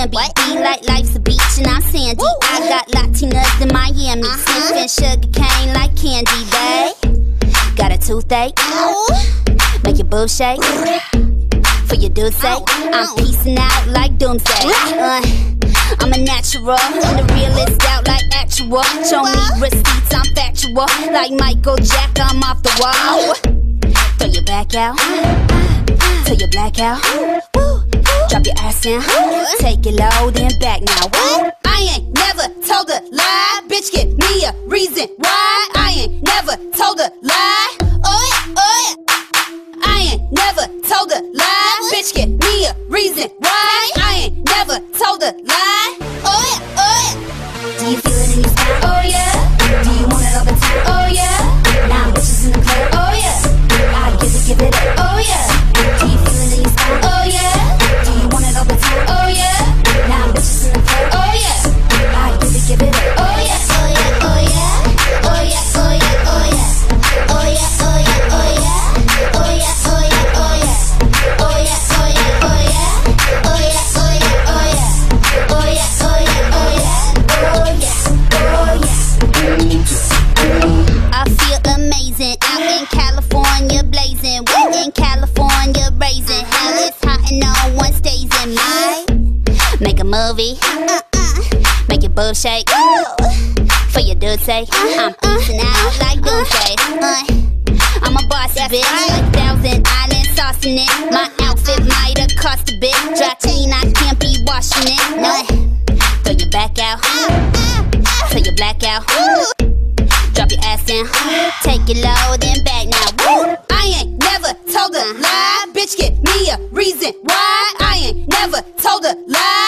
you be. Be like life's a beach and I'm sandy. I got Latinas in Miami, sniffing sugar cane like candy, babe. Got a toothache, make your boob shake. For your dude's sake, I'm piecing out like doomsday. Uh, I'm a natural, and the realest out like actual. Show me receipts, I'm factual. Like Michael Jack, I'm off the wall. Throw your back out, till you black out. Drop your ass down, take it low, then back now. I ain't never told a lie, bitch. Give me a reason why. I ain't never told a lie. Boob shake. For your sake, I'm uh, uh, eating out uh, like doomsday. Uh, I'm a bossy bitch, a thousand island in it. My outfit might have cost a bit. Dry clean, I can't be washing it. No, throw your back out, till you black out. Drop your ass down, take it low, then back now. Woo! I ain't never told a lie, bitch. Give me a reason why. I ain't never told a lie.